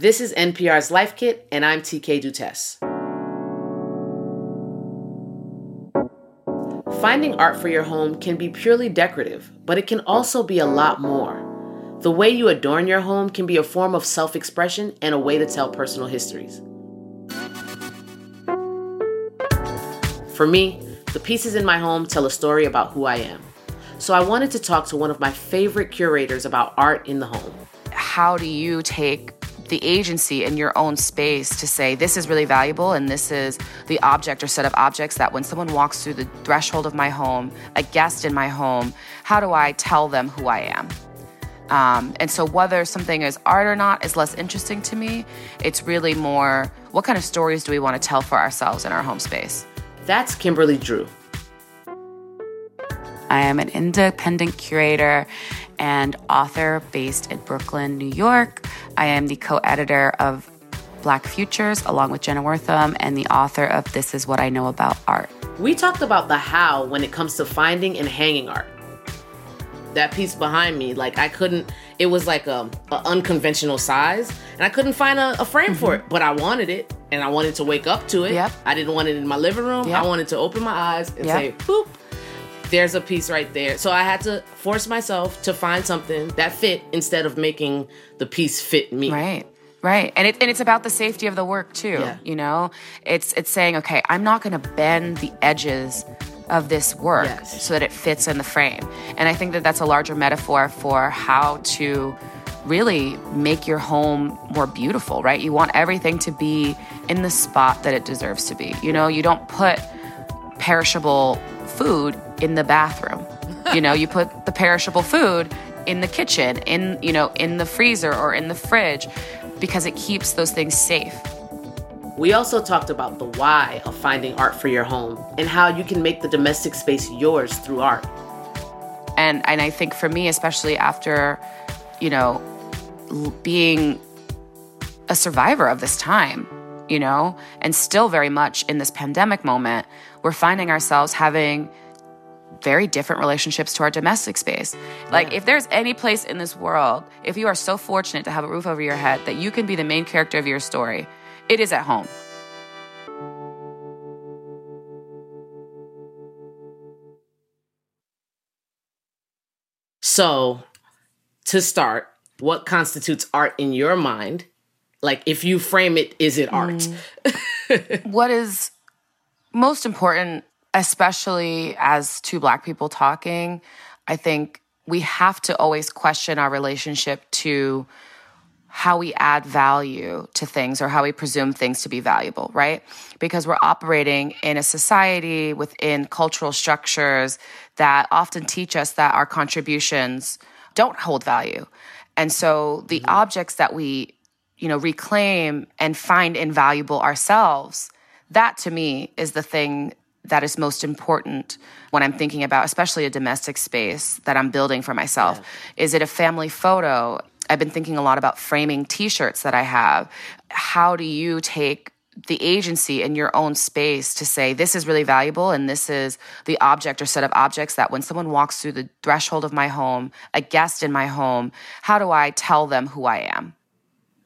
This is NPR's Life Kit, and I'm TK Dutes. Finding art for your home can be purely decorative, but it can also be a lot more. The way you adorn your home can be a form of self expression and a way to tell personal histories. For me, the pieces in my home tell a story about who I am. So I wanted to talk to one of my favorite curators about art in the home. How do you take the agency in your own space to say this is really valuable and this is the object or set of objects that when someone walks through the threshold of my home, a guest in my home, how do I tell them who I am? Um, and so, whether something is art or not is less interesting to me. It's really more what kind of stories do we want to tell for ourselves in our home space? That's Kimberly Drew. I am an independent curator and author based in Brooklyn, New York. I am the co editor of Black Futures along with Jenna Wortham and the author of This Is What I Know About Art. We talked about the how when it comes to finding and hanging art that piece behind me, like I couldn't. It was like a, a unconventional size, and I couldn't find a, a frame mm-hmm. for it. But I wanted it, and I wanted to wake up to it. Yep. I didn't want it in my living room. Yep. I wanted to open my eyes and yep. say, "Boop." There's a piece right there. So I had to force myself to find something that fit instead of making the piece fit me. Right. Right. And it, and it's about the safety of the work too. Yeah. You know? It's it's saying, okay, I'm not gonna bend the edges of this work yes. so that it fits in the frame. And I think that that's a larger metaphor for how to really make your home more beautiful, right? You want everything to be in the spot that it deserves to be. You know, you don't put perishable food in the bathroom. you know, you put the perishable food in the kitchen, in, you know, in the freezer or in the fridge because it keeps those things safe. We also talked about the why of finding art for your home and how you can make the domestic space yours through art. And and I think for me especially after you know being a survivor of this time, you know, and still very much in this pandemic moment, we're finding ourselves having very different relationships to our domestic space. Like, yeah. if there's any place in this world, if you are so fortunate to have a roof over your head that you can be the main character of your story, it is at home. So, to start, what constitutes art in your mind? Like, if you frame it, is it art? Mm. what is most important, especially as two Black people talking, I think we have to always question our relationship to how we add value to things or how we presume things to be valuable, right? Because we're operating in a society within cultural structures that often teach us that our contributions don't hold value. And so the mm-hmm. objects that we, you know, reclaim and find invaluable ourselves, that to me is the thing that is most important when I'm thinking about, especially a domestic space that I'm building for myself. Yeah. Is it a family photo? I've been thinking a lot about framing t shirts that I have. How do you take the agency in your own space to say this is really valuable and this is the object or set of objects that when someone walks through the threshold of my home, a guest in my home, how do I tell them who I am?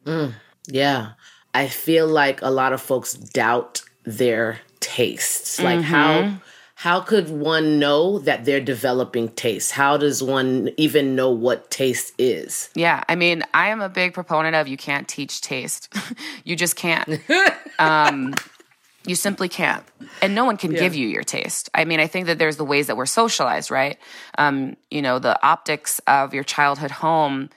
Mm, yeah. I feel like a lot of folks doubt their tastes. Like mm-hmm. how how could one know that they're developing taste? How does one even know what taste is? Yeah, I mean, I am a big proponent of you can't teach taste. you just can't. um, you simply can't. And no one can yeah. give you your taste. I mean, I think that there's the ways that we're socialized, right? Um, you know, the optics of your childhood home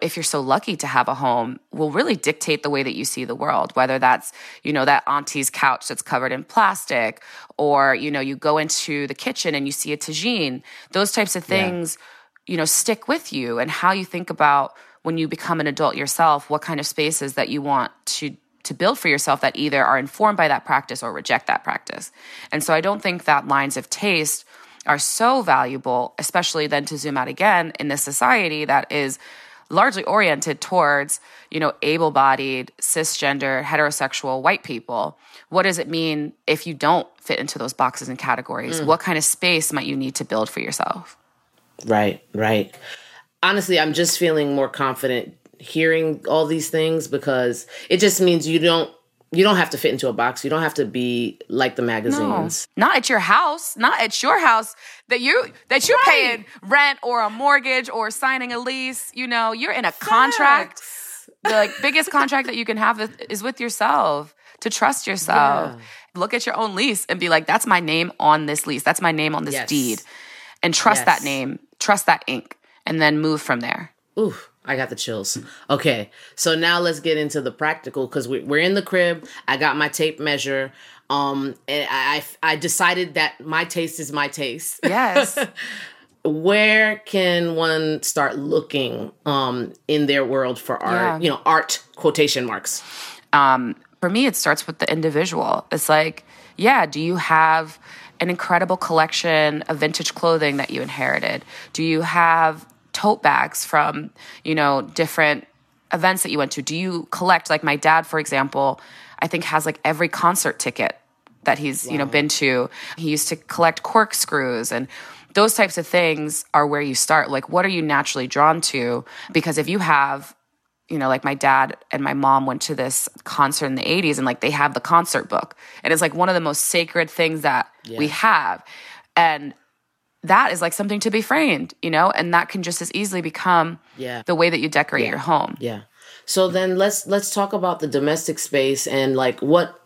if you're so lucky to have a home, will really dictate the way that you see the world, whether that's, you know, that auntie's couch that's covered in plastic, or, you know, you go into the kitchen and you see a tagine. Those types of things, yeah. you know, stick with you and how you think about when you become an adult yourself, what kind of spaces that you want to to build for yourself that either are informed by that practice or reject that practice. And so I don't think that lines of taste are so valuable, especially then to zoom out again in this society that is largely oriented towards, you know, able bodied, cisgender, heterosexual white people. What does it mean if you don't fit into those boxes and categories? Mm. What kind of space might you need to build for yourself? Right, right. Honestly, I'm just feeling more confident hearing all these things because it just means you don't you don't have to fit into a box. You don't have to be like the magazines. No, not at your house, not at your house that you that you're right. paying rent or a mortgage or signing a lease. You know, you're in a Facts. contract. The like biggest contract that you can have is with yourself to trust yourself. Yeah. Look at your own lease and be like, that's my name on this lease. That's my name on this yes. deed. And trust yes. that name, trust that ink, and then move from there. Ooh, I got the chills. Okay, so now let's get into the practical because we're in the crib. I got my tape measure. Um, and I I decided that my taste is my taste. Yes. Where can one start looking um in their world for art? Yeah. You know, art quotation marks. Um, for me, it starts with the individual. It's like, yeah, do you have an incredible collection of vintage clothing that you inherited? Do you have tote bags from, you know, different events that you went to? Do you collect, like my dad, for example, I think has like every concert ticket that he's, wow. you know, been to. He used to collect corkscrews and those types of things are where you start. Like, what are you naturally drawn to? Because if you have, you know, like my dad and my mom went to this concert in the 80s and like they have the concert book. And it's like one of the most sacred things that yeah. we have. And that is like something to be framed, you know, and that can just as easily become yeah. the way that you decorate yeah. your home. Yeah. So then let's let's talk about the domestic space and like what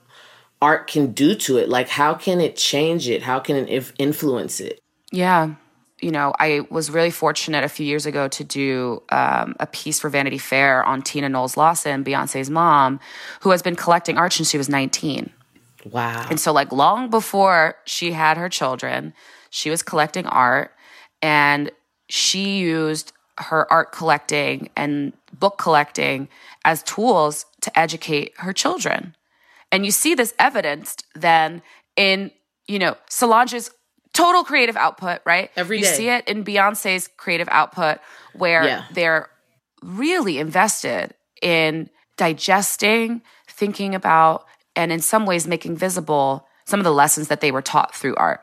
art can do to it. Like how can it change it? How can it influence it? Yeah. You know, I was really fortunate a few years ago to do um, a piece for Vanity Fair on Tina Knowles Lawson, Beyonce's mom, who has been collecting art since she was 19. Wow. And so, like, long before she had her children, she was collecting art and she used her art collecting and book collecting as tools to educate her children. And you see this evidenced then in, you know, Solange's total creative output, right? Every day. You see it in Beyonce's creative output where yeah. they're really invested in digesting, thinking about, and in some ways making visible some of the lessons that they were taught through art.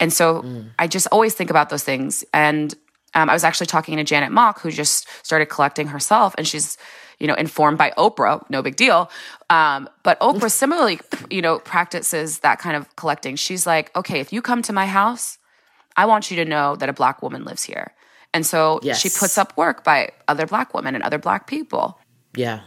And so mm. I just always think about those things. And um, I was actually talking to Janet Mock, who just started collecting herself, and she's, you know, informed by Oprah. No big deal. Um, but Oprah similarly, you know, practices that kind of collecting. She's like, okay, if you come to my house, I want you to know that a black woman lives here. And so yes. she puts up work by other black women and other black people. Yeah.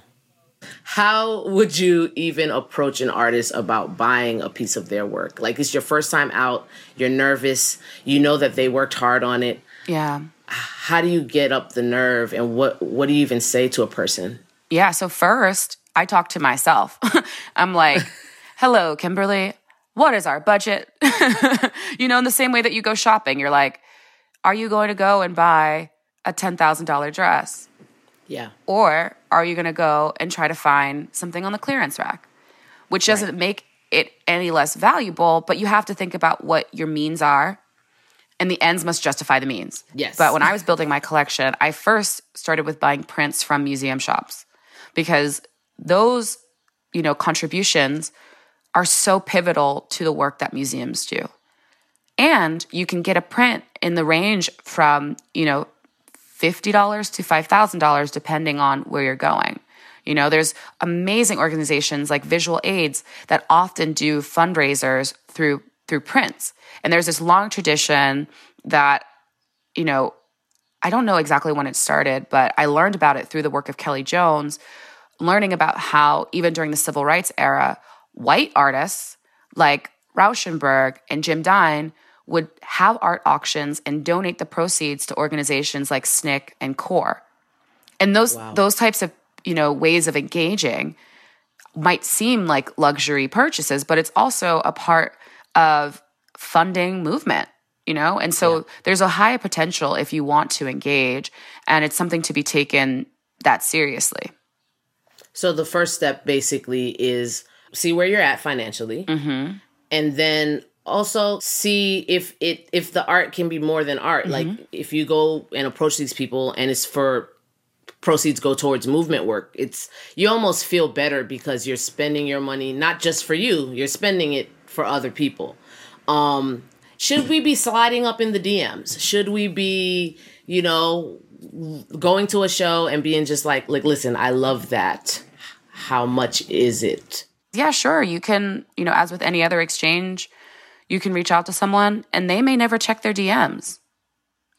How would you even approach an artist about buying a piece of their work? Like it's your first time out, you're nervous, you know that they worked hard on it. Yeah. How do you get up the nerve and what what do you even say to a person? Yeah, so first, I talk to myself. I'm like, "Hello, Kimberly. What is our budget?" you know, in the same way that you go shopping, you're like, "Are you going to go and buy a $10,000 dress?" Yeah. Or are you going to go and try to find something on the clearance rack, which doesn't right. make it any less valuable, but you have to think about what your means are and the ends must justify the means. Yes. But when I was building my collection, I first started with buying prints from museum shops because those, you know, contributions are so pivotal to the work that museums do. And you can get a print in the range from, you know, $50 to $5,000 depending on where you're going. You know, there's amazing organizations like Visual Aids that often do fundraisers through through prints. And there's this long tradition that you know, I don't know exactly when it started, but I learned about it through the work of Kelly Jones, learning about how even during the civil rights era, white artists like Rauschenberg and Jim Dine would have art auctions and donate the proceeds to organizations like SNCC and CORE. And those wow. those types of, you know, ways of engaging might seem like luxury purchases, but it's also a part of funding movement, you know? And so yeah. there's a high potential if you want to engage and it's something to be taken that seriously. So the first step basically is see where you're at financially. Mm-hmm. And then also see if it if the art can be more than art mm-hmm. like if you go and approach these people and it's for proceeds go towards movement work it's you almost feel better because you're spending your money not just for you you're spending it for other people um should we be sliding up in the dms should we be you know going to a show and being just like, like, listen, I love that. How much is it? Yeah, sure. You can, you know, as with any other exchange, you can reach out to someone and they may never check their DMs.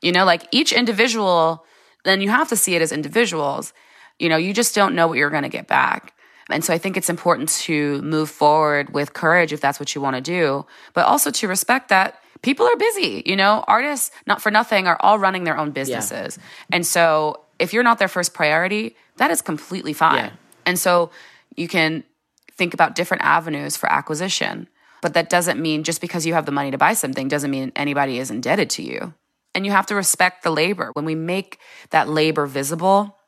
You know, like each individual, then you have to see it as individuals. You know, you just don't know what you're going to get back. And so I think it's important to move forward with courage if that's what you want to do, but also to respect that people are busy. You know, artists, not for nothing, are all running their own businesses. Yeah. And so if you're not their first priority, that is completely fine. Yeah. And so you can think about different avenues for acquisition. But that doesn't mean just because you have the money to buy something doesn't mean anybody is indebted to you. And you have to respect the labor. When we make that labor visible,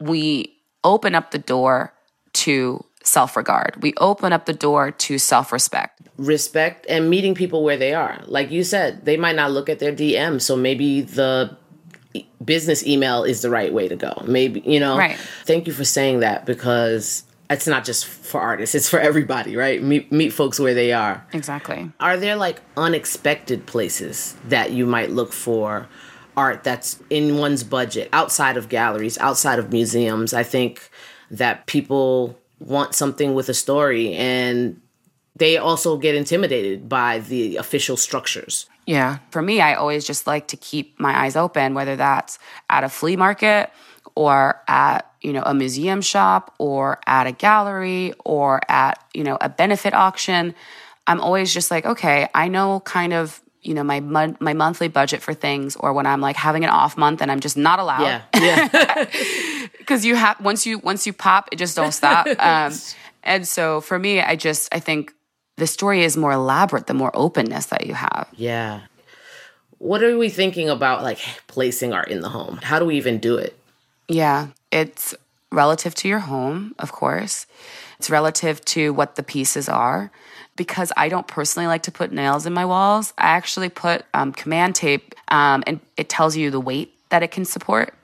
we open up the door to self regard. We open up the door to self respect. Respect and meeting people where they are. Like you said, they might not look at their DM. So maybe the business email is the right way to go. Maybe, you know. Right. Thank you for saying that because it's not just for artists, it's for everybody, right? Meet, meet folks where they are. Exactly. Are there like unexpected places that you might look for art that's in one's budget outside of galleries, outside of museums? I think that people want something with a story and they also get intimidated by the official structures. Yeah. For me, I always just like to keep my eyes open, whether that's at a flea market or at, you know, a museum shop or at a gallery or at, you know, a benefit auction. I'm always just like, okay, I know kind of you know my my monthly budget for things or when i'm like having an off month and i'm just not allowed. Yeah yeah. Because you have once you once you pop it just don't stop. Um, and so for me i just i think the story is more elaborate the more openness that you have. Yeah. What are we thinking about like placing art in the home? How do we even do it yeah it's relative to your home of course it's relative to what the pieces are because I don't personally like to put nails in my walls, I actually put um, command tape um, and it tells you the weight that it can support.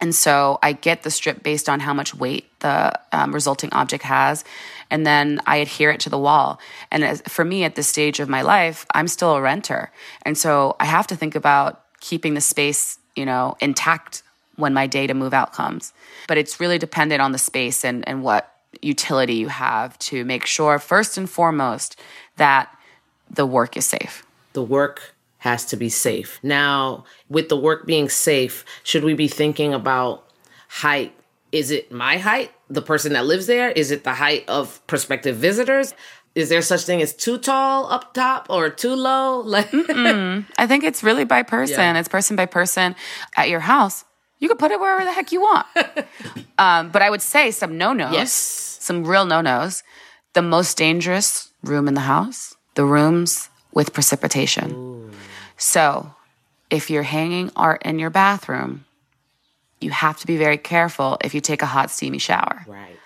And so I get the strip based on how much weight the um, resulting object has. And then I adhere it to the wall. And as, for me at this stage of my life, I'm still a renter. And so I have to think about keeping the space, you know, intact when my day to move out comes. But it's really dependent on the space and, and what utility you have to make sure, first and foremost, that the work is safe. The work has to be safe. Now, with the work being safe, should we be thinking about height? Is it my height, the person that lives there? Is it the height of prospective visitors? Is there such thing as too tall up top or too low? Like I think it's really by person. Yeah. It's person by person. At your house, you could put it wherever the heck you want. um, but I would say some no nos. Yes. Some real no nos. The most dangerous room in the house, the rooms with precipitation. Ooh. So if you're hanging art in your bathroom, you have to be very careful if you take a hot, steamy shower. Right.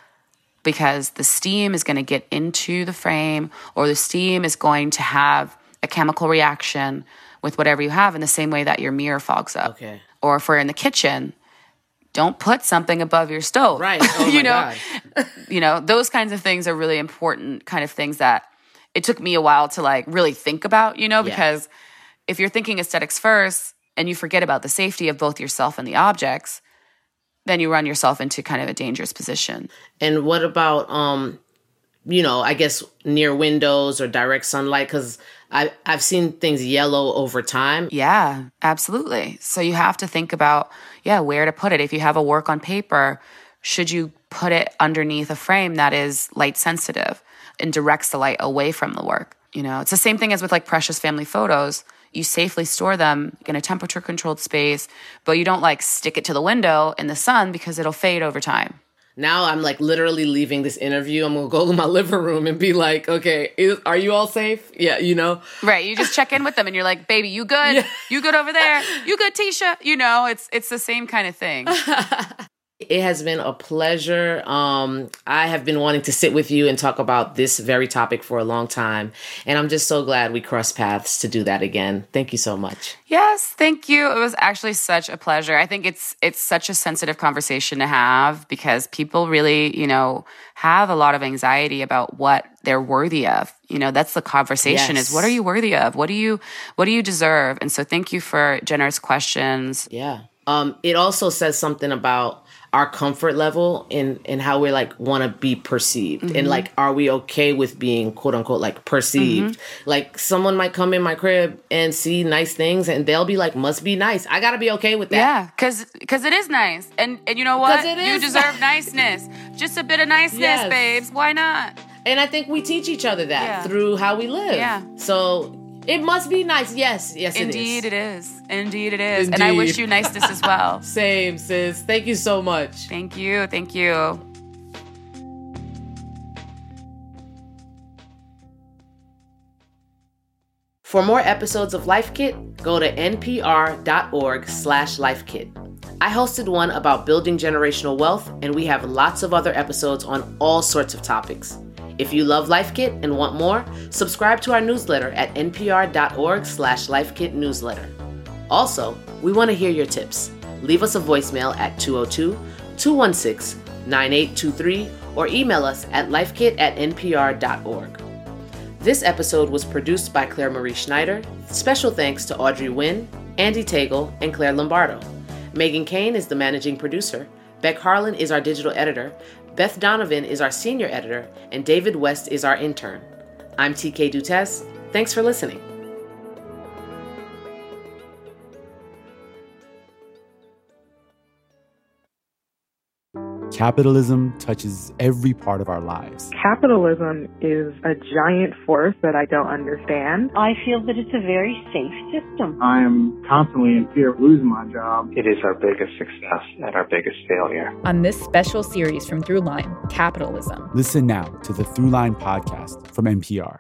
Because the steam is going to get into the frame, or the steam is going to have a chemical reaction with whatever you have in the same way that your mirror fogs up. Okay or if we're in the kitchen, don't put something above your stove. Right. Oh you know, you know, those kinds of things are really important kind of things that it took me a while to like really think about, you know, because if you're thinking aesthetics first and you forget about the safety of both yourself and the objects, then you run yourself into kind of a dangerous position. And what about um you know, I guess near windows or direct sunlight cuz I, I've seen things yellow over time. Yeah, absolutely. So you have to think about, yeah, where to put it. If you have a work on paper, should you put it underneath a frame that is light sensitive and directs the light away from the work? You know, it's the same thing as with like precious family photos. You safely store them in a temperature controlled space, but you don't like stick it to the window in the sun because it'll fade over time now I'm like literally leaving this interview. I'm gonna go to my living room and be like, okay, is, are you all safe? Yeah, you know. Right. You just check in with them and you're like, baby, you good? Yeah. You good over there? You good, Tisha? You know, it's it's the same kind of thing. It has been a pleasure. Um, I have been wanting to sit with you and talk about this very topic for a long time. And I'm just so glad we crossed paths to do that again. Thank you so much. Yes, thank you. It was actually such a pleasure. I think it's it's such a sensitive conversation to have because people really, you know, have a lot of anxiety about what they're worthy of. You know, that's the conversation yes. is what are you worthy of? What do you what do you deserve? And so thank you for generous questions. Yeah Um, it also says something about our comfort level and and how we like want to be perceived. Mm-hmm. and like are we okay with being quote unquote like perceived? Mm-hmm. like someone might come in my crib and see nice things and they'll be like must be nice. I gotta be okay with that. Yeah because because it is nice. And and you know what? You deserve niceness. Just a bit of niceness yes. babes. Why not? And i think we teach each other that yeah. through how we live. Yeah. So it must be nice. Yes, yes, Indeed it is. it is. Indeed it is. Indeed. And I wish you niceness as well. Same, sis. Thank you so much. Thank you. Thank you. For more episodes of Life Kit, go to npr.org slash lifekit. I hosted one about building generational wealth, and we have lots of other episodes on all sorts of topics. If you love Life Kit and want more, subscribe to our newsletter at npr.org slash lifekitnewsletter. Also, we want to hear your tips. Leave us a voicemail at 202-216-9823 or email us at lifekit at npr.org. This episode was produced by Clare Marie Schneider. Special thanks to Audrey Nguyen, Andy Tagle, and Clare Lombardo. Meghan Keane is the managing producer. Beck Harlan is our digital editor. Beth Donovan is our senior editor, and David West is our intern. I'm TK Dutes. Thanks for listening. Capitalism touches every part of our lives. Capitalism is a giant force that I don't understand. I feel that it's a very safe system. I am constantly in fear of losing my job. It is our biggest success and our biggest failure. On this special series from Throughline, Capitalism. Listen now to the Throughline podcast from NPR.